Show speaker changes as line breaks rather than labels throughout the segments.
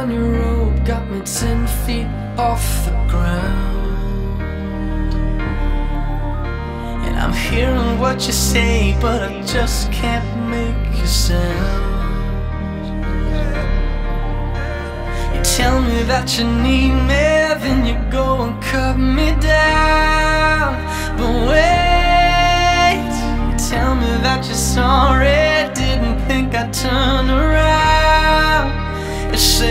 on your rope got me ten feet off the ground. And I'm hearing what you say, but I just can't make you sound. You tell me that you need me, then you go and cut me down. But wait, you tell me that you're sorry, didn't think I'd turn around. You say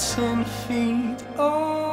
ten feet. Oh.